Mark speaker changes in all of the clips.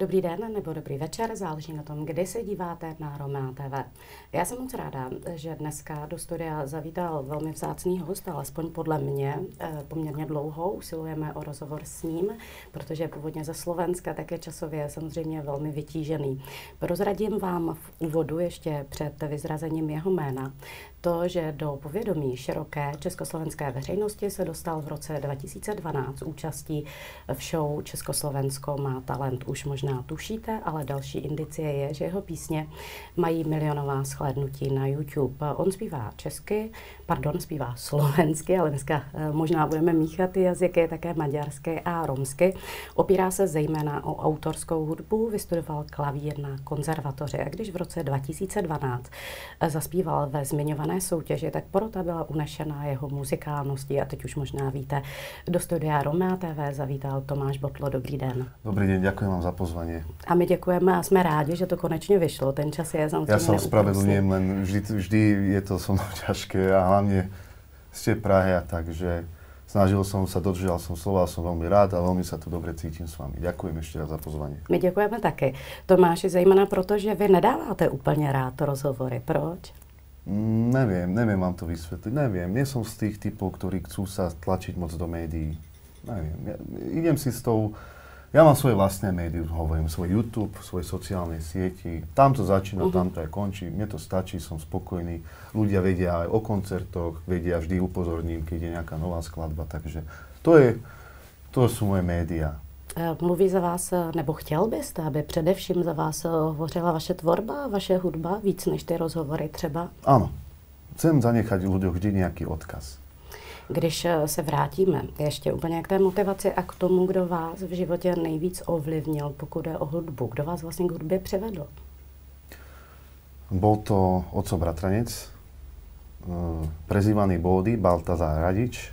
Speaker 1: Dobrý den nebo dobrý večer, záleží na tom, kdy se díváte na Romea TV. Já jsem moc ráda, že dneska do studia zavítal velmi vzácný host, alespoň podle mě eh, poměrně dlouho usilujeme o rozhovor s ním, protože původně ze Slovenska, tak je časově samozřejmě velmi vytížený. Prozradím vám v úvodu ještě před vyzrazením jeho jména, to, že do povědomí široké československé veřejnosti se dostal v roce 2012 účastí v show Československo má talent. Už možná tušíte, ale další indicie je, že jeho písně mají milionová shlédnutí na YouTube. On zpívá česky, pardon, zpívá slovensky, ale dneska eh, možná budeme míchat ty jazyky, také maďarsky a romsky. Opírá se zejména o autorskou hudbu, vystudoval klavír na konzervatoři a když v roce 2012 eh, zaspíval ve zmiňované dané soutěži, tak porota byla unešená jeho muzikálností a teď už možná víte. Do studia Romea TV zavítal Tomáš Botlo. Dobrý den.
Speaker 2: Dobrý den, děkuji vám za pozvání.
Speaker 1: A my děkujeme a jsme rádi, že to konečně vyšlo. Ten čas je samozřejmě
Speaker 2: Já se ospravedlňujem, len vždy, vždy je to so mnou ťažké a hlavně ste Prahe a takže snažil som sa, dodržal som slova, som veľmi rád a veľmi sa tu dobre cítim s vami. Ďakujem ešte raz za pozvání.
Speaker 1: My děkujeme taky. Tomáši, zejména proto, že vy nedáváte úplně rád rozhovory. Proč?
Speaker 2: Neviem, neviem vám to vysvetliť, neviem. Nie som z tých typov, ktorí chcú sa tlačiť moc do médií. Neviem, ja, idem si s tou... Ja mám svoje vlastné médium, hovorím, svoj YouTube, svoje sociálne sieti. Tam to začína, uh-huh. tam to aj končí. Mne to stačí, som spokojný. Ľudia vedia aj o koncertoch, vedia, vždy upozorním, keď je nejaká nová skladba. Takže to, je, to sú moje médiá.
Speaker 1: Eh, mluví za vás, eh, nebo chtěl byste, aby především za vás eh, hovořila vaše tvorba, vaše hudba, víc než ty rozhovory třeba?
Speaker 2: Ano. Chcem zanechat ľuďom vždy nějaký odkaz.
Speaker 1: Když se vrátíme ještě úplně k té motivaci a k tomu, kdo vás v životě nejvíc ovlivnil, pokud je o hudbu, kdo vás vlastně k hudbě přivedl?
Speaker 2: Bol to oco bratranec, prezývaný Bódy, Baltazar Radič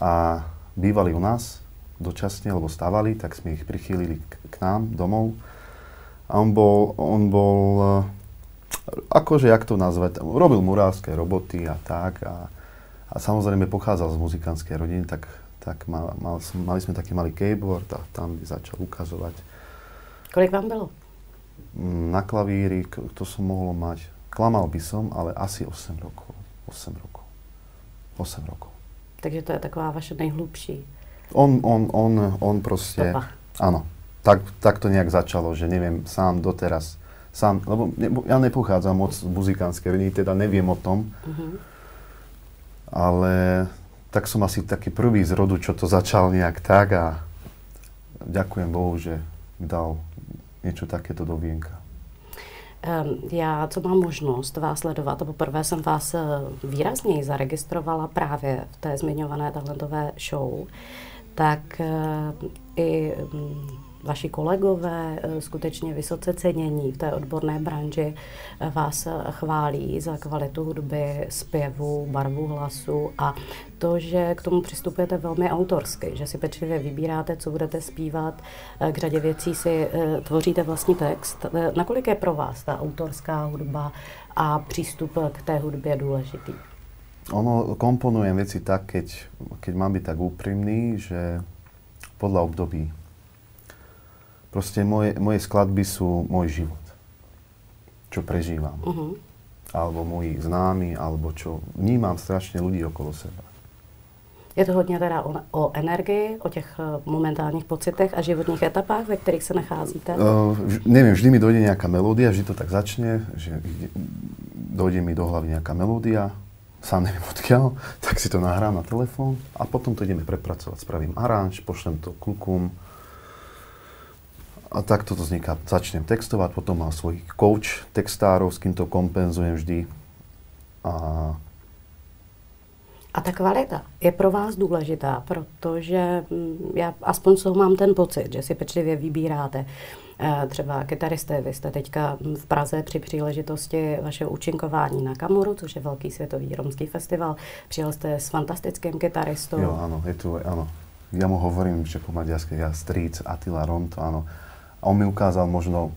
Speaker 2: a bývali u nás dočasne, lebo stávali, tak sme ich prichýlili k, k nám domov. A on bol, on bol, eh, akože, jak to nazvať, robil murálske roboty a tak. A, a samozrejme pochádzal z muzikantskej rodiny, tak, tak mal, mal, mali sme taký malý keyboard a tam by začal ukazovať.
Speaker 1: Kolik vám bylo?
Speaker 2: Mm, na klavíri, to som mohol mať, klamal by som, ale asi 8 rokov. 8 rokov. 8 rokov.
Speaker 1: Takže to je taková vaše nejhlubší
Speaker 2: on, on, on, on proste...
Speaker 1: Stopa.
Speaker 2: Áno. Tak, tak to nejak začalo, že neviem, sám doteraz, sám, lebo ne, ja nepochádzam moc z muzikánskej rodiny, teda neviem o tom, uh-huh. ale tak som asi taký prvý z rodu, čo to začal nejak tak a ďakujem Bohu, že dal niečo takéto do vienka.
Speaker 1: Já, co mám možnost vás sledovat, a poprvé jsem vás eh, výrazněji zaregistrovala právě v té zmiňované talentové show, tak eh, i mm, vaši kolegové eh, skutečně vysoce cenění v té odborné branži eh, vás chválí za kvalitu hudby, zpěvu, barvu hlasu a to, že k tomu přistupujete velmi autorsky, že si pečlivě vybíráte, co budete zpívat, k řadě věcí si tvoříte vlastní text. Nakolik je pro vás ta autorská hudba a přístup k té hudbě důležitý?
Speaker 2: Ono, komponujem veci tak, keď, keď mám byť tak úprimný, že podľa období. Proste moje, moje skladby sú môj život. Čo prežívam. Uh-huh. Alebo moji známi, alebo čo vnímam strašne ľudí okolo seba.
Speaker 1: Je to hodně teda o, o energii, o těch eh, momentálních pocitech a životních etapách, ve kterých se nacházíte? Uh,
Speaker 2: neviem, vždy mi dojde nejaká melódia, vždy to tak začne, že dojde mi do hlavy nejaká melódia, sám neviem odkiaľ, tak si to nahrám na telefón a potom to ideme prepracovať. Spravím aranž, pošlem to klukom a takto to vzniká. Začnem textovať, potom mám svojich coach textárov, s kým to kompenzujem vždy. A
Speaker 1: a ta kvalita je pro vás důležitá, protože mm, já aspoň jsou mám ten pocit, že si pečlivě vybíráte Eh, třeba kytaristé. Vy jste teďka v Praze při příležitosti vašeho účinkování na Kamoru, což je velký světový romský festival. Přijel jste s fantastickým kytaristou.
Speaker 2: Jo, áno, je tu, áno. Ja mu hovorím, že po maďarsky, ja Stríc, Attila Ronto, áno. A on mi ukázal možno,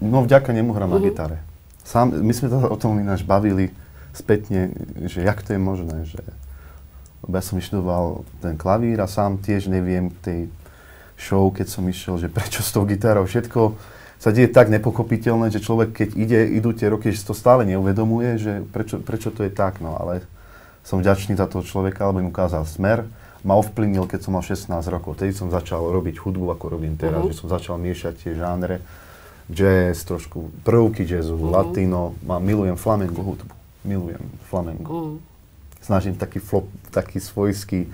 Speaker 2: no vďaka nemu hrám uh-huh. na mhm. gitare. Sám, my sme to o tom ináč bavili spätne, že jak to je možné, že lebo ja som vyštudoval ten klavír a sám tiež neviem tej show, keď som išiel, že prečo s tou gitarou všetko sa deje tak nepochopiteľné, že človek, keď ide, idú tie roky, že si to stále neuvedomuje, že prečo, prečo to je tak, no ale som vďačný za toho človeka, lebo mi ukázal smer, ma ovplyvnil, keď som mal 16 rokov. Tedy som začal robiť hudbu, ako robím teraz, uh-huh. že som začal miešať tie žánre, jazz, trošku prvky jazzu, uh-huh. latino, ma, milujem flamengo hudbu, milujem flamengo. Uh-huh. Snažím taký, flop, taký svojský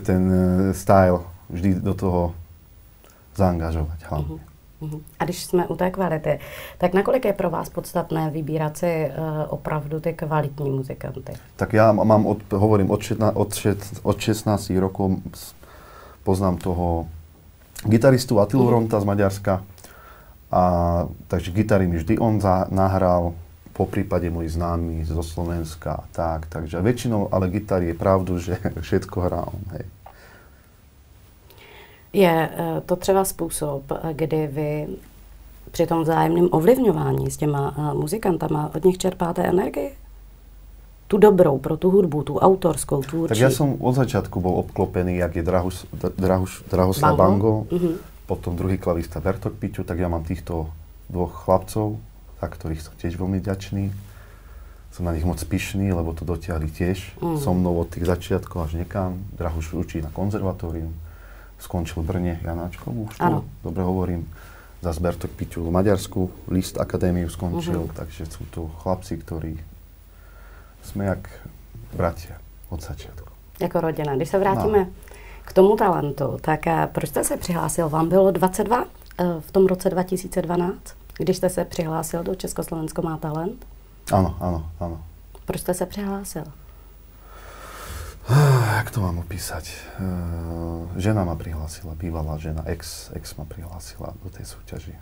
Speaker 2: ten uh, style vždy do toho zaangažovať hlavne. Uh-huh.
Speaker 1: Mhm. A když jsme u té kvality, tak nakolik je pro vás podstatné vybírat si uh, opravdu ty kvalitní muzikanty?
Speaker 2: Tak já mám, od, hovorím, od, šetna, od, šet, od 16 rokov poznám toho gitaristu Atilu mm. Ronta z Maďarska. A, takže gitary mi vždy on za, nahral, po prípade môj známy zo Slovenska. Tak, takže väčšinou, ale gitary je pravdu, že všetko hrá on. Hej.
Speaker 1: Je eh, to třeba způsob, kdy vy při tom vzájemném ovlivňování s těma eh, muzikantama od nich čerpáte energii? Tu dobrou pro tu hudbu, tu autorskou, tu
Speaker 2: Tak ja som od začiatku bol obklopený, jak je Drahuš, Drahuš, Drahoslav Bango, Bango uh-huh. potom druhý klavista Bertok Piťu, tak ja mám týchto dvoch chlapcov, za ktorých som tiež veľmi ďačný. Som na nich moc pyšný, lebo to dotiahli tiež uh-huh. so mnou od tých začiatkov až nekam. Drahuš učí na konzervatórium skončil v Brne Janáčkovú školu, dobre hovorím, za Zbertok Piťu v Maďarsku, list akadémiu skončil, uh-huh. takže sú to chlapci, ktorí sme jak bratia od začiatku.
Speaker 1: Jako rodina. Když se vrátíme no. k tomu talentu, tak eh, proč jste se přihlásil? Vám bylo 22 eh, v tom roce 2012, když jste se přihlásil do Československo má talent?
Speaker 2: Ano, ano, ano.
Speaker 1: Proč jste se přihlásil?
Speaker 2: Jak to mám opísať? Uh, žena ma prihlásila, bývalá žena, ex, ex ma prihlásila do tej súťaži.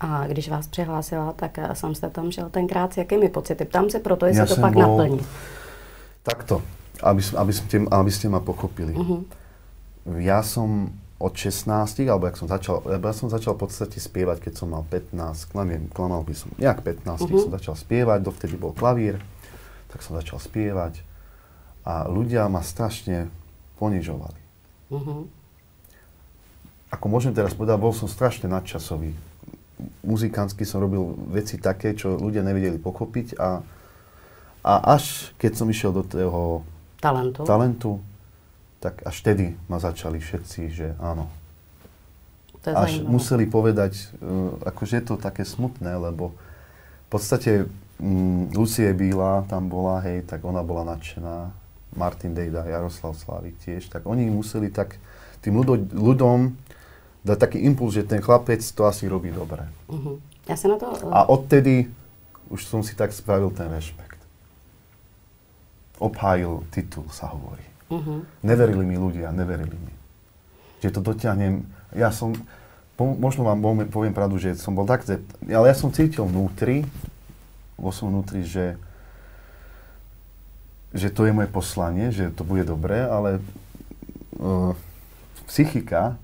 Speaker 1: A když vás přihlásila, tak eh, sám jste tam šel tenkrát s jakými pocity? Ptám se proto, jestli ja to pak bol, naplní.
Speaker 2: Takto, aby, aby, ste, aby ste ma pochopili. Uh-huh. Ja som od 16, alebo jak som začal, ja som začal v podstate spievať, keď som mal 15, neviem, klamal by som, nejak 15, uh-huh. som začal spievať, dovtedy bol klavír, tak som začal spievať a ľudia ma strašne ponižovali. Uh-huh. Ako môžem teraz povedať, bol som strašne nadčasový. Muzikánsky som robil veci také, čo ľudia nevedeli pochopiť a, a až keď som išiel do toho
Speaker 1: talentu,
Speaker 2: talentu tak až vtedy ma začali všetci, že áno.
Speaker 1: To je
Speaker 2: až
Speaker 1: zajímavé.
Speaker 2: museli povedať, uh, akože je to také smutné, lebo v podstate um, Lucie Bíla tam bola, hej, tak ona bola nadšená Martin Dejda, Jaroslav Slávik tiež, tak oni museli tak tým ľudo, ľudom dať taký impuls, že ten chlapec to asi robí dobre.
Speaker 1: Uh-huh. Ja sa na to... Uh...
Speaker 2: A odtedy už som si tak spravil ten rešpekt. Obhájil titul, sa hovorí. Uh-huh. Neverili mi ľudia, neverili mi. Že to dotiahnem. Ja som, možno vám poviem pravdu, že som bol tak, ale ja som cítil vnútri, vo som vnútri, že že to je moje poslanie, že to bude dobré, ale uh, psychika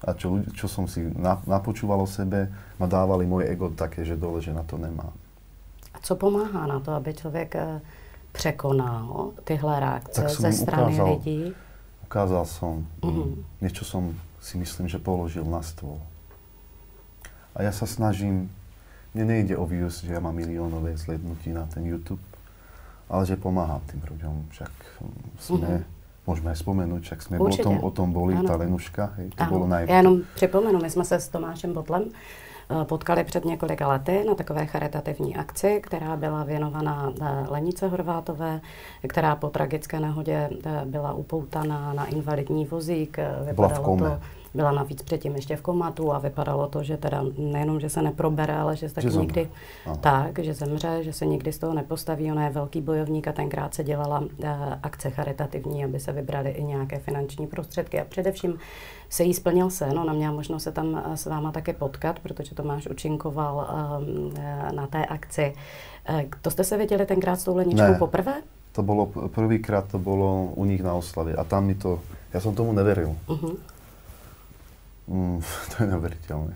Speaker 2: a čo, čo som si na, napočúval o sebe, ma dávali moje ego také, že dole, že na to nemám.
Speaker 1: A co pomáhá na to, aby člověk eh, překonal tyhle reakce ze strany ukázal, lidí?
Speaker 2: Ukázal som, mm-hmm. niečo som si myslím, že položil na stôl. A ja sa snažím, mne nejde o views, že ja mám miliónové slednutí na ten YouTube, ale že pomáham tým ľuďom. Však sme, uh-huh. môžeme aj spomenúť, však sme o tom, o tom boli, ano. tá Lenuška, hej, to ano. bolo naj...
Speaker 1: Já jenom připomenu, my jsme se s Tomášem Botlem potkali před několika lety na takové charitativní akci, která byla věnovaná eh, Lenice Horvátové, která po tragické nehodě eh, byla upoutaná na invalidní vozík.
Speaker 2: Vypadalo to
Speaker 1: byla navíc předtím ještě v komatu a vypadalo to, že teda nejenom, že se neprobere, ale že se taky někdy Aha. tak, že zemře, že se nikdy z toho nepostaví. Ona je velký bojovník a tenkrát se dělala uh, akce charitativní, aby se vybrali i nějaké finanční prostředky a především se jí splnil sen. Ona měla možnost se tam eh, s váma také potkat, protože Tomáš učinkoval um, na té akci. Uh, to jste se viděli tenkrát s tou Leničkou ne. poprvé?
Speaker 2: To bolo prvýkrát, to bolo u nich na oslave a tam mi to, ja som tomu neveril. Uh-huh. Mm, to je neuveriteľné.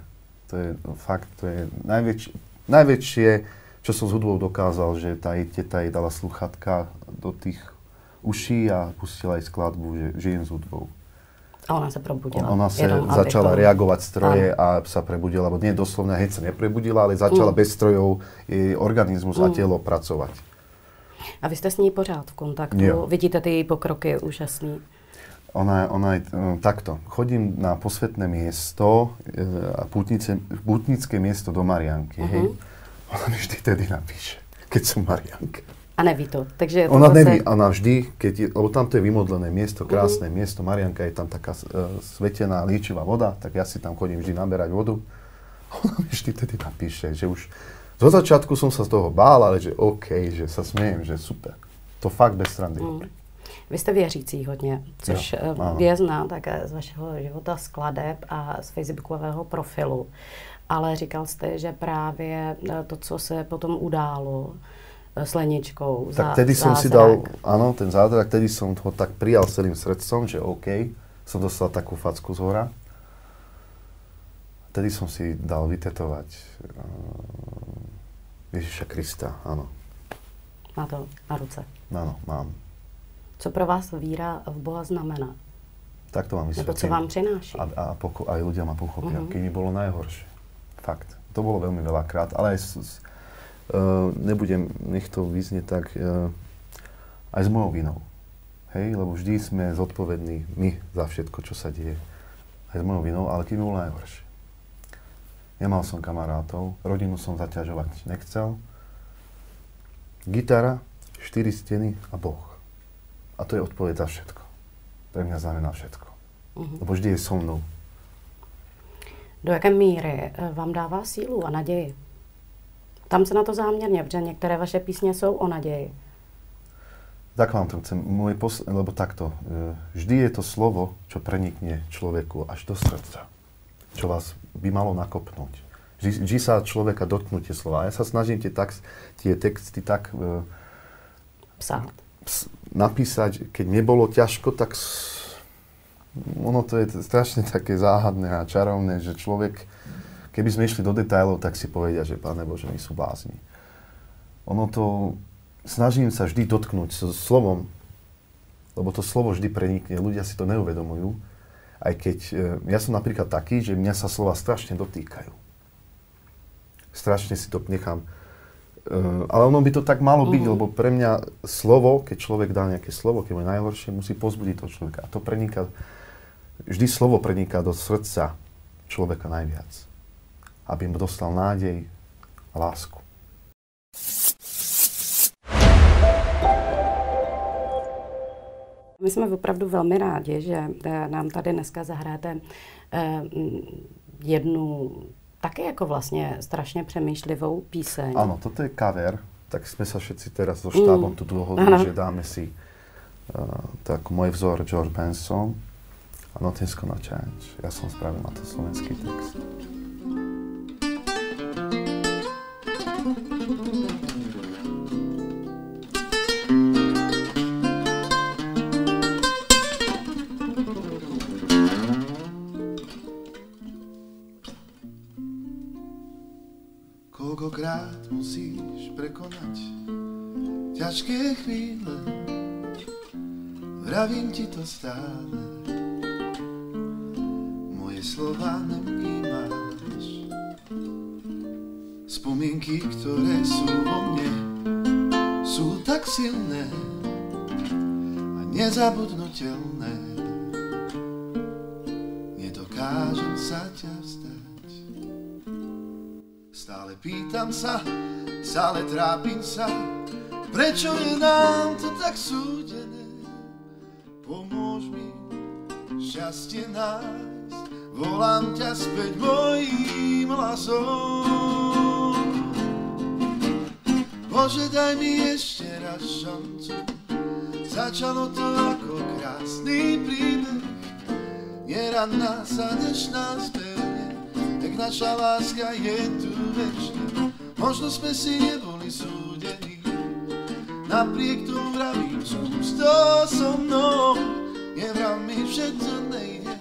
Speaker 2: To je fakt, to je najväč, najväčšie, čo som s hudbou dokázal, že tá jej teta jej dala sluchatka do tých uší a pustila aj skladbu, že žijem s hudbou.
Speaker 1: A ona sa probudila.
Speaker 2: Ona sa začala to... reagovať stroje a sa prebudila, lebo nie doslovne, hneď sa neprebudila, ale začala mm. bez strojov jej organizmus mm. a telo pracovať.
Speaker 1: A vy jste s ní pořád v kontaktu? Jo. Vidíte ty její pokroky, úžasný.
Speaker 2: Ona, ona je uh, takto. Chodím na posvetné miesto uh, a putnice, putnické miesto do Marianky. Uh-huh. Hej? Mhm. Ona mi vždy tedy napíše, keď som Marianka.
Speaker 1: A neví to. Takže
Speaker 2: to ona zase... neví, ona vždy, keď je, lebo tam to je vymodlené miesto, mhm. krásne uh-huh. miesto, Marianka je tam taká uh, svetená liečivá voda, tak ja si tam chodím vždy naberať vodu. Ona mi vždy tedy napíše, že už zo začiatku som sa z toho bál, ale že OK, že sa smiem, že super. To fakt bez strandy. Uh-huh.
Speaker 1: Vy jste věřící hodně, což jo, je znám také z vašeho života skladeb a z facebookového profilu. Ale říkal jste, že právě eh, to, co se potom událo eh, s Leničkou,
Speaker 2: Tak tedy som si dal, áno, ten zázrak, tedy som ho tak prijal celým srdcom, že OK, som dostal takú facku z hora. Tedy som si dal vytetovať uh, Ježiša Krista, áno.
Speaker 1: Má to na ruce?
Speaker 2: Áno, mám.
Speaker 1: Co pro vás víra v Boha znamená?
Speaker 2: Tak to vám vysvetlím.
Speaker 1: Nebo co vám přináší?
Speaker 2: A, a poko- aj ľudia ma pochopia, uh-huh. keď mi bolo najhoršie. Fakt. To bolo veľmi veľakrát, ale aj s, s, uh, nebudem, nech to vyznie tak, uh, aj s mojou vinou. Hej, lebo vždy sme zodpovední my za všetko, čo sa deje. Aj s mojou vinou, ale keď mi bolo najhoršie. Nemal som kamarátov, rodinu som zaťažovať nechcel. Gitara, štyri steny a Boh. A to je odpoveď za všetko. Pre mňa znamená všetko. Uh-huh. Lebo vždy je so mnou.
Speaker 1: Do jaké míry eh, vám dává sílu a naději? Tam se na to záměrně, protože některé vaše písně jsou o naději.
Speaker 2: Tak vám to chcem, môj pos- lebo takto, eh, vždy je to slovo, čo prenikne človeku až do srdca, čo vás by malo nakopnúť. Vždy, vždy sa človeka dotknú tie slova. Ja sa snažím tie, tak, tie texty tak... Uh,
Speaker 1: Psát
Speaker 2: napísať, keď nebolo ťažko, tak ono to je strašne také záhadné a čarovné, že človek, keby sme išli do detajlov, tak si povedia, že Pane Bože, my sú blázni. Ono to, snažím sa vždy dotknúť so slovom, lebo to slovo vždy prenikne, ľudia si to neuvedomujú, aj keď, e, ja som napríklad taký, že mňa sa slova strašne dotýkajú. Strašne si to nechám Uh, ale ono by to tak malo byť, uh-huh. lebo pre mňa slovo, keď človek dá nejaké slovo, keď je najhoršie, musí pozbudiť toho človeka. A to preniká, vždy slovo preniká do srdca človeka najviac. Aby mu dostal nádej a lásku.
Speaker 1: My jsme opravdu velmi rádi, že eh, nám tady dneska zahráte eh, jednu také jako vlastně strašně přemýšlivou píseň.
Speaker 2: Áno, toto je cover, tak sme sa všetci teraz so štábom mm. tu dohodli, že dáme si uh, tak môj vzor George Benson a Nothing's Gonna Change. Ja som spravil na to slovenský text. Ťažké chvíle, vravím ti to stále. Moje slova nevnímáš, spomienky, ktoré sú vo mne, sú tak silné a nezabudnutelné. Nedokážem sa Stále pýtam sa, stále trápim sa, Prečo je nám to tak súdené? Pomôž mi šťastie nájsť, volám ťa späť mojím hlasom. Bože, daj mi ešte raz šancu, začalo to ako krásny príbeh. Neranná sa dnešná zbehne, tak naša láska je tu večne. Možno sme si neboli súdení, Napriek tomu vravím, skús to so mnou, nevrav mi, že to nejde.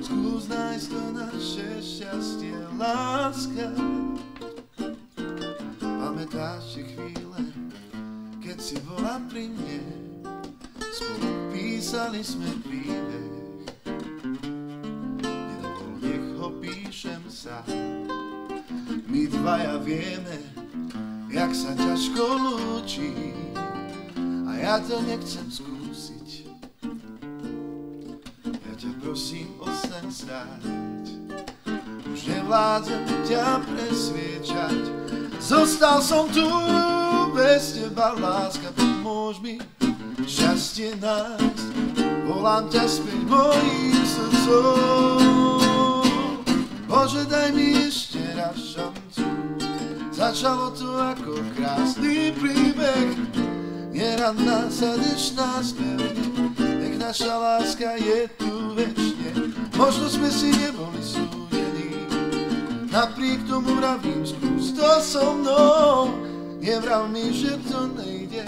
Speaker 2: Skús nájsť to naše šťastie, láska. Pamätáš tie chvíle, keď si bola pri mne, spolu písali sme príbeh.
Speaker 3: Sa. My dvaja vieme, jak sa ťažko lúči a ja to nechcem skúsiť. Ja ťa prosím, ostaň stáť, už nevládzem ťa presviečať. Zostal som tu bez teba, láska, pomôž mi šťastie nájsť. Volám ťa späť mojím srdcom. Bože, daj mi ešte raz šancu. Začalo to ako krásny príbeh. Neradná sa dnešná spevne, nech naša láska je tu večne. Možno sme si neboli súdení, napriek tomu vravím, skús to so mnou. Nevrav mi, že to nejde,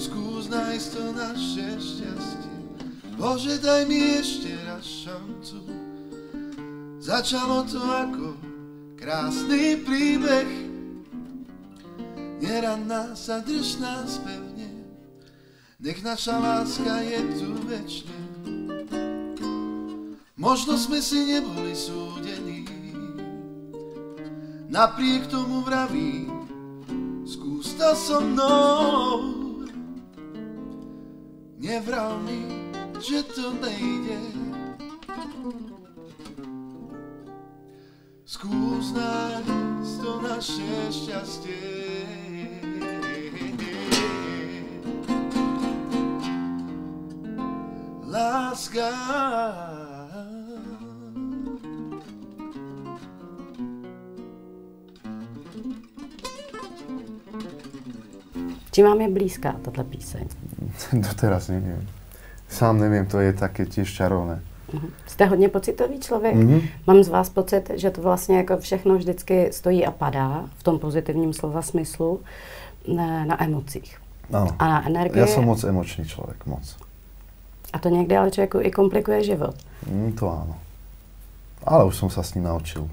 Speaker 3: skús nájsť to naše šťastie. Bože, daj mi ešte raz šancu. Začalo to ako krásny príbeh. Neranná sa drž nás pevne, nech naša láska je tu večne. Možno sme si neboli súdení, napriek tomu vravím, skús to so mnou. Nevral mi, že to nejde. Skús nájsť to naše šťastie. Láska.
Speaker 1: Či vám je blízká tato píseň?
Speaker 2: Doteraz neviem. Sám neviem, to je také tiež čarovné.
Speaker 1: Mhm. Jste hodně pocitový člověk.
Speaker 2: Mhm.
Speaker 1: Mám z vás pocit, že to vlastně jako všechno vždycky stojí a padá v tom pozitivním slova smyslu na, na emocích.
Speaker 2: Áno.
Speaker 1: A na energie.
Speaker 2: Ja som moc emočný človek, moc.
Speaker 1: A to někdy ale člověku i komplikuje život.
Speaker 2: Mm, to áno. Ale už som sa s ním naučil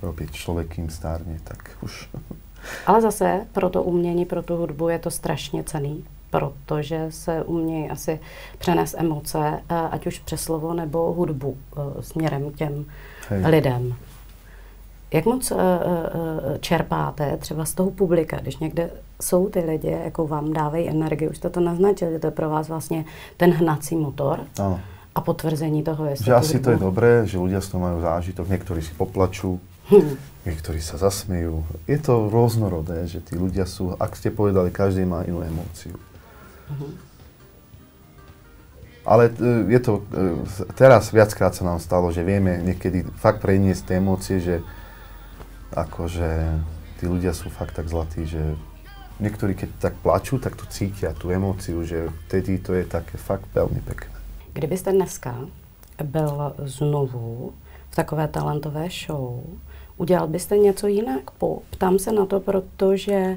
Speaker 2: robiť. Človek, kým stárne, tak už...
Speaker 1: Ale zase pro to umění, pro tu hudbu je to strašně cený, protože se umějí asi přenést emoce, eh, ať už přes slovo nebo hudbu eh, směrem k těm
Speaker 2: Hej.
Speaker 1: lidem. Jak moc uh, čerpáte třeba z toho publika, když někde jsou ty lidi, jakou vám dávají energii, už jste to naznačil, že to je pro vás vlastně ten hnací motor
Speaker 2: Áno.
Speaker 1: a potvrzení toho, jestli
Speaker 2: Že asi to je
Speaker 1: hudbu-
Speaker 2: dobré, že ľudia z toho majú zážitok. Niektorí si poplačú,
Speaker 1: Hm.
Speaker 2: niektorí sa zasmejú. Je to rôznorodé, že tí ľudia sú, ak ste povedali, každý má inú emóciu. Ale e, je to, e, teraz viackrát sa nám stalo, že vieme niekedy fakt preniesť tie emócie, že akože tí ľudia sú fakt tak zlatí, že niektorí keď tak plačú, tak to cítia, tú emóciu, že vtedy to je také fakt veľmi pekné.
Speaker 1: Kdybyste dneska byl znovu v takové talentové show, udělal byste něco jinak? Ptám se na to, protože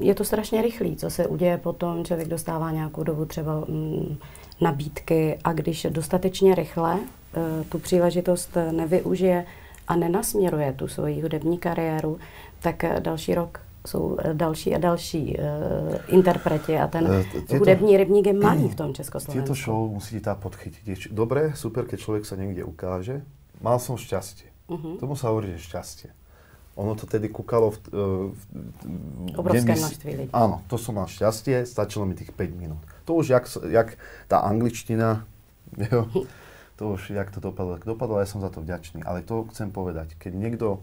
Speaker 1: je to strašně rychlý, co se uděje potom, člověk dostává nějakou dobu třeba um, nabídky a když dostatečně rychle uh, tu příležitost eh, nevyužije a nenasměruje tu svoji hudební kariéru, tak eh, další rok jsou eh, další a další uh, interpreti a ten
Speaker 2: Eh, tieto-
Speaker 1: hudební rybník je malý v tom Československu.
Speaker 2: Tieto show musíte tá podchytiť. Je dobré, super, keď človek sa niekde ukáže. Mal som šťastie.
Speaker 1: Mhm.
Speaker 2: Tomu sa hovorí, že šťastie. Ono to tedy kúkalo v, e, v, v
Speaker 1: Obrovské
Speaker 2: deň-
Speaker 1: množství lidí.
Speaker 2: Áno, to som mal šťastie, stačilo mi tých 5 minút. To už, jak, jak tá angličtina, jo, to už, jak to dopadlo, tak dopadlo, ja som za to vďačný. Ale to chcem povedať, keď niekto,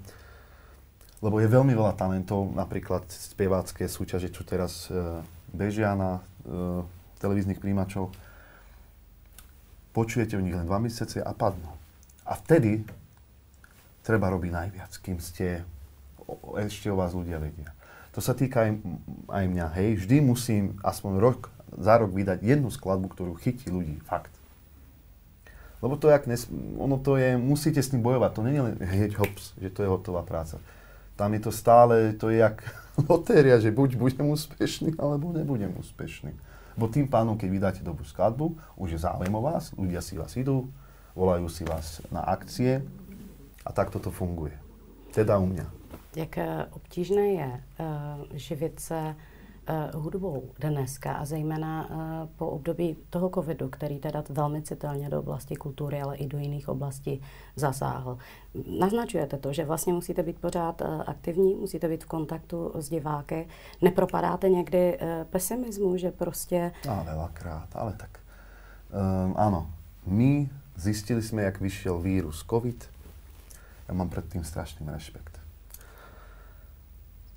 Speaker 2: lebo je veľmi veľa talentov, napríklad spievácké súťaže, čo teraz e, bežia na e, televíznych príjimačov, počujete o nich len dva mesiace a padnú. A vtedy treba robiť najviac, kým ste, ešte o vás ľudia vedia. To sa týka aj, aj mňa, hej, vždy musím aspoň rok, za rok vydať jednu skladbu, ktorú chytí ľudí, fakt. Lebo to, jak nes, ono to je, musíte s tým bojovať, to nie je len hneď hops, že to je hotová práca. Tam je to stále, to je jak lotéria, že buď budem úspešný, alebo nebudem úspešný. Bo tým pánom, keď vydáte dobrú skladbu, už je záujem o vás, ľudia si vás idú, volajú si vás na akcie a takto to funguje. Teda u mňa.
Speaker 1: Jak eh, obtížné je uh, živit se uh, hudbou dneska a zejména po období toho covidu, který teda velmi citelně do oblasti kultury, ale i do jiných oblastí zasáhl. Naznačujete to, že vlastně musíte být pořád aktivní, musíte být v kontaktu s diváky. Nepropadáte někdy pesimismu, že prostě...
Speaker 2: No, veľakrát, ale tak. Um, áno, my zistili sme, jak vyšiel vírus COVID. Ja mám pred tým strašný rešpekt.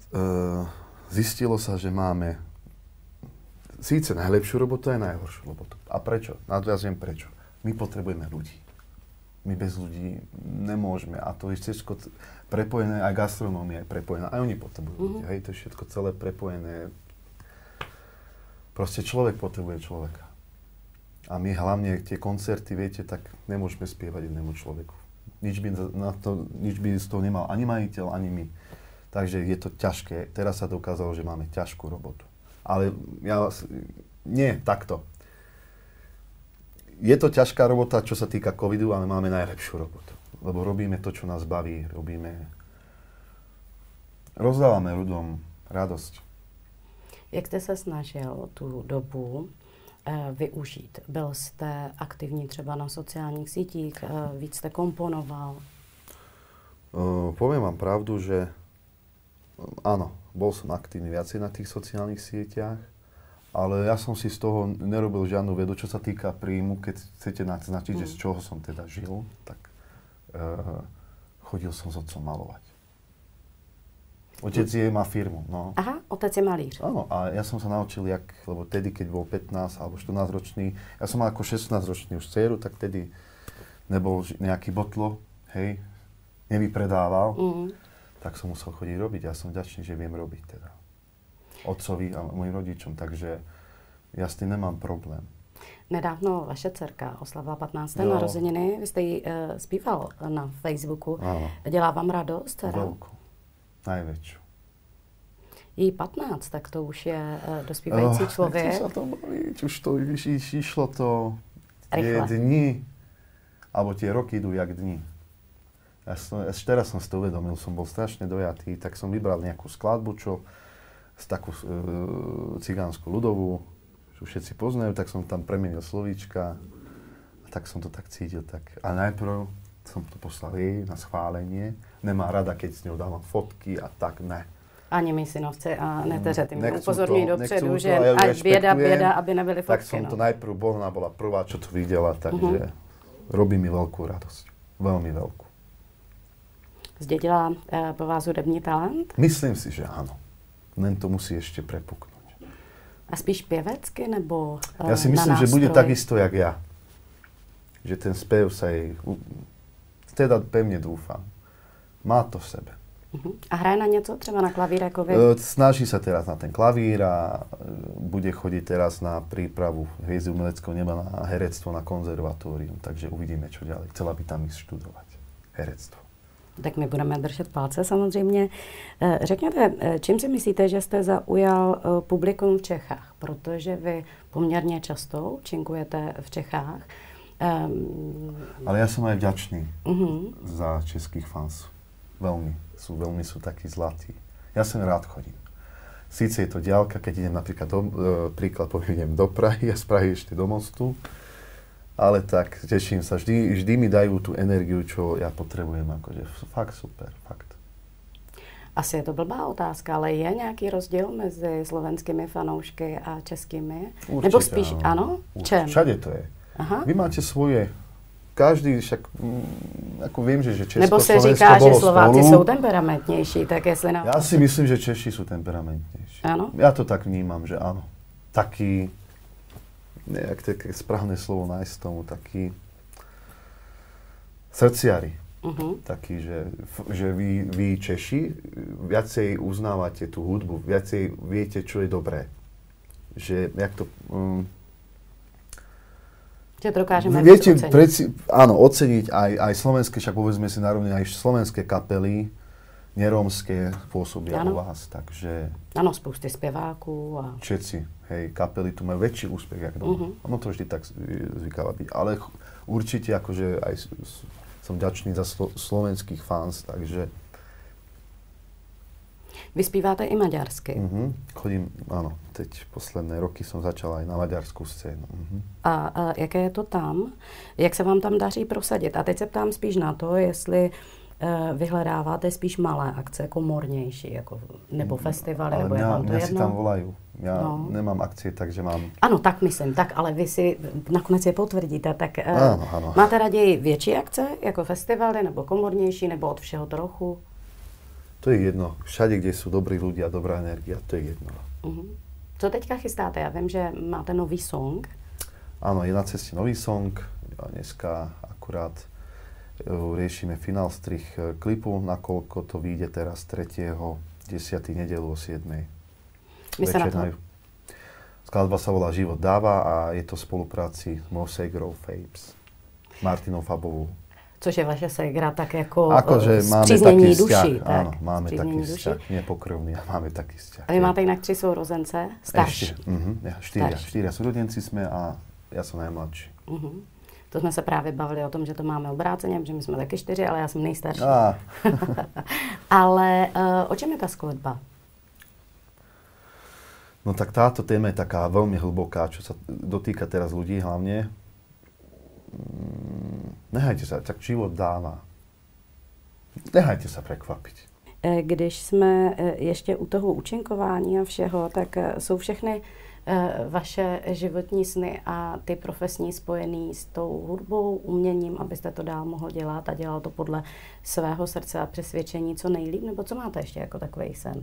Speaker 2: Uh, zistilo sa, že máme síce najlepšiu robotu aj najhoršiu robotu. A prečo? Nadviazujem prečo. My potrebujeme ľudí. My bez ľudí nemôžeme. A to je všetko prepojené, aj gastronómia je prepojená. Aj oni potrebujú mm-hmm. ľudí. Hej, to je všetko celé prepojené. Proste človek potrebuje človeka. A my hlavne tie koncerty, viete, tak nemôžeme spievať jednému človeku. Nič by, na to, nič by z toho nemal ani majiteľ, ani my. Takže je to ťažké. Teraz sa dokázalo, že máme ťažkú robotu. Ale ja. Nie, takto. Je to ťažká robota, čo sa týka covidu, ale máme najlepšiu robotu. Lebo robíme to, čo nás baví. Robíme... Rozdávame ľuďom radosť.
Speaker 1: Jak jste se snažil tu dobu eh, využít? Byl jste aktivní třeba na sociálních sítích, eh, víc jste komponoval?
Speaker 2: Uh, poviem vám pravdu, že áno, bol som aktívny viacej na tých sociálnych sieťach, ale ja som si z toho nerobil žiadnu vedu, čo sa týka príjmu, keď chcete naznačiť, mm. že z mm. čoho som teda žil, tak uh, chodil som s otcom malovať. Otec je, má firmu, no.
Speaker 1: Aha, otec je malíř.
Speaker 2: Áno, a ja som sa naučil, jak, lebo tedy, keď bol 15 alebo 14 ročný, ja som mal ako 16 ročný už dceru, tak tedy nebol nejaký botlo, hej, nevypredával. Mm tak som musel chodiť robiť. Ja som vďačný, že viem robiť teda. Otcovi a mojim rodičom, takže ja s tým nemám problém.
Speaker 1: Nedávno vaše dcerka oslavila 15. Jo. narozeniny, vy jste ji uh, zpíval na Facebooku. Áno. Dělá vám radost? Teda?
Speaker 2: Najväčšiu.
Speaker 1: Jí 15, tak to už je uh, dospívající oh, člověk.
Speaker 2: sa to baviť, už to išlo to Rýchle. tie dni, alebo tie roky idú jak dni ja som, až teraz som si to uvedomil, som bol strašne dojatý, tak som vybral nejakú skladbu, čo z takú e, cigánsku ľudovú, čo všetci poznajú, tak som tam premenil slovíčka a tak som to tak cítil. Tak. A najprv som to poslal jej na schválenie. Nemá rada, keď s ňou dávam fotky a tak, ne.
Speaker 1: Ani my synovce a neteře, tým upozorňují dopředu, že ať bieda, bieda, aby nebyly fotky.
Speaker 2: Tak som no. to najprv, Bohna bola prvá, čo to videla, takže uh-huh. robí mi veľkú radosť. Veľmi veľkú.
Speaker 1: Zdědila uh, po vás hudební talent?
Speaker 2: Myslím si, že áno. Len to musí ešte prepuknúť.
Speaker 1: A spíš pěvecky nebo uh,
Speaker 2: Ja si myslím, že bude takisto, jak ja. Že ten spev sa jej... Teda pevne dúfam. Má to v sebe.
Speaker 1: Uh-huh. A hraje na něco, třeba na klavír jako vy?
Speaker 2: Uh, snaží sa teraz na ten klavír a bude chodiť teraz na prípravu Hviezdy umeleckého neba na herectvo na konzervatórium, takže uvidíme, čo ďalej. Chcela by tam ísť študovať herectvo
Speaker 1: tak my budeme držet palce samozřejmě. Eh, řekněte, eh, čím si myslíte, že jste zaujal eh, publikum v Čechách? Protože vy poměrně často účinkujete v Čechách.
Speaker 2: Um, Ale ja som aj vďačný uh-huh. za českých fans. Veľmi. Sú, veľmi sú takí zlatí. Ja sem rád chodím. Síce je to diálka, keď idem napríklad do, príklad poviem, do Prahy a z Prahy ešte do Mostu, ale tak, teším sa. Vždy, vždy mi dajú tú energiu, čo ja potrebujem. Akože fakt super, fakt.
Speaker 1: Asi je to blbá otázka, ale je nějaký rozdíl mezi slovenskými fanoušky a českými?
Speaker 2: Určite,
Speaker 1: Nebo spíš
Speaker 2: áno.
Speaker 1: ano? Čem?
Speaker 2: Všade to je. Aha. Vy máte svoje každý však, mm, ako viem, že, že Česko,
Speaker 1: Nebo se říká, že Slováci spolu. jsou temperamentnější, tak jestli na...
Speaker 2: Ja si myslím, že Češi sú temperamentnejší.
Speaker 1: Áno?
Speaker 2: Ja to tak vnímam, že áno. Taký, nejak také správne slovo nájsť tomu, taký srdciari. Uh-huh. Taký, že, že vy, vy Češi viacej uznávate tú hudbu, viacej viete, čo je dobré. Že, jak to... Um,
Speaker 1: že dokážeme
Speaker 2: viete. Preci, áno, oceniť aj, aj slovenské, však povedzme si narovne, aj slovenské kapely, nerómske pôsobia ano. u vás, takže...
Speaker 1: Áno, spusty spevákov a...
Speaker 2: Všetci hej, kapely tu majú väčší úspech, ako doma. Uh-huh. Ono to vždy tak zvykáva byť. Ale určite akože aj som ďačný za slo- slovenských fans, takže...
Speaker 1: Vy zpíváte i maďarsky.
Speaker 2: Uh-huh. Chodím, áno, teď posledné roky som začal aj na maďarskú scénu. Uh-huh.
Speaker 1: A, a jaké je to tam? Jak se vám tam daří prosadit? A teď se ptám spíš na to, jestli uh, vyhledáváte spíš malé akce, jako, nebo festivaly,
Speaker 2: Ale
Speaker 1: nebo je
Speaker 2: mňa,
Speaker 1: vám to jedno?
Speaker 2: si tam volajú. Ja
Speaker 1: No.
Speaker 2: nemám akcie, takže mám...
Speaker 1: Ano, tak myslím, tak, ale vy si nakonec je potvrdíte, tak uh,
Speaker 2: Áno, áno.
Speaker 1: máte raději větší akce, jako festivaly, nebo komornější, nebo od všeho trochu?
Speaker 2: To je jedno. Všade, kde sú dobrí ľudia, dobrá energia, to je jedno.
Speaker 1: Uh-huh. Co teďka chystáte? Já vím, že máte nový song.
Speaker 2: Áno, je na ceste nový song. A dneska akurát riešime finál strich e, klipu, nakoľko to vyjde teraz 3. 10. nedelu o 7.
Speaker 1: My se na to...
Speaker 2: Skladba sa volá Život dáva a je to v spolupráci s Grow Fapes. Martinou Fabovou.
Speaker 1: Což je vaše segra, tak jako
Speaker 2: Akože
Speaker 1: eh,
Speaker 2: máme
Speaker 1: spříznění
Speaker 2: taký
Speaker 1: duší.
Speaker 2: vzťah.
Speaker 1: tak?
Speaker 2: Áno, máme taký
Speaker 1: duší.
Speaker 2: vzťah. Nepokrvný, ale máme taký vzťah.
Speaker 1: A vy máte jinak tři sourozence, starší.
Speaker 2: Ešte, uh-huh, ja, štyria, štyria súrodenci sme a ja som najmladší.
Speaker 1: Uh-huh. To jsme se právě bavili o tom, že to máme obráceně, že my jsme taky čtyři, ale já jsem nejstarší.
Speaker 2: Á,
Speaker 1: Ale uh, o čem je ta skladba?
Speaker 2: no tak táto téma je taká veľmi hlboká, čo sa dotýka teraz ľudí hlavne. Mm, Nehajte sa, tak život dáva. Nehajte sa prekvapiť.
Speaker 1: Eh, Když jsme eh, ještě u toho účinkování a všeho, tak jsou všechny vaše životní sny a ty profesní spojený s tou hudbou, uměním, abyste to dál mohl dělat a dělal to podle svého srdce a přesvědčení co nejlíp, nebo co máte ještě jako takový sen?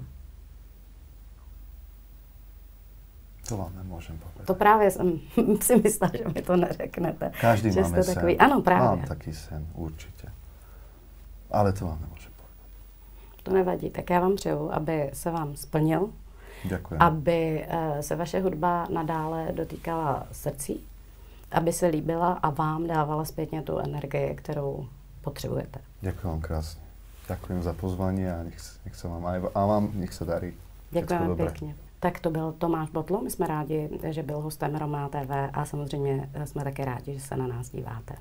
Speaker 2: To vám nemôžem povedať.
Speaker 1: To právě jsem si myslela, že mi to neřeknete.
Speaker 2: Každý
Speaker 1: že
Speaker 2: máme sen.
Speaker 1: takový, ano, právě.
Speaker 2: Mám taký sen, určite. Ale to vám nemôžem povedať.
Speaker 1: To nevadí, tak já vám přeju, aby se vám splnil,
Speaker 2: Ďakujem.
Speaker 1: aby eh, se vaše hudba nadále dotýkala srdcí, aby se líbila a vám dávala zpětně tu energii, kterou potřebujete.
Speaker 2: Ďakujem vám krásne. Ďakujem za pozvanie a nech, nech sa vám aj a vám nech sa darí. Dobré.
Speaker 1: pěkně. Tak to byl Tomáš Botlo, my jsme rádi, že byl hostem Roma TV a samozřejmě jsme také rádi, že se na nás díváte.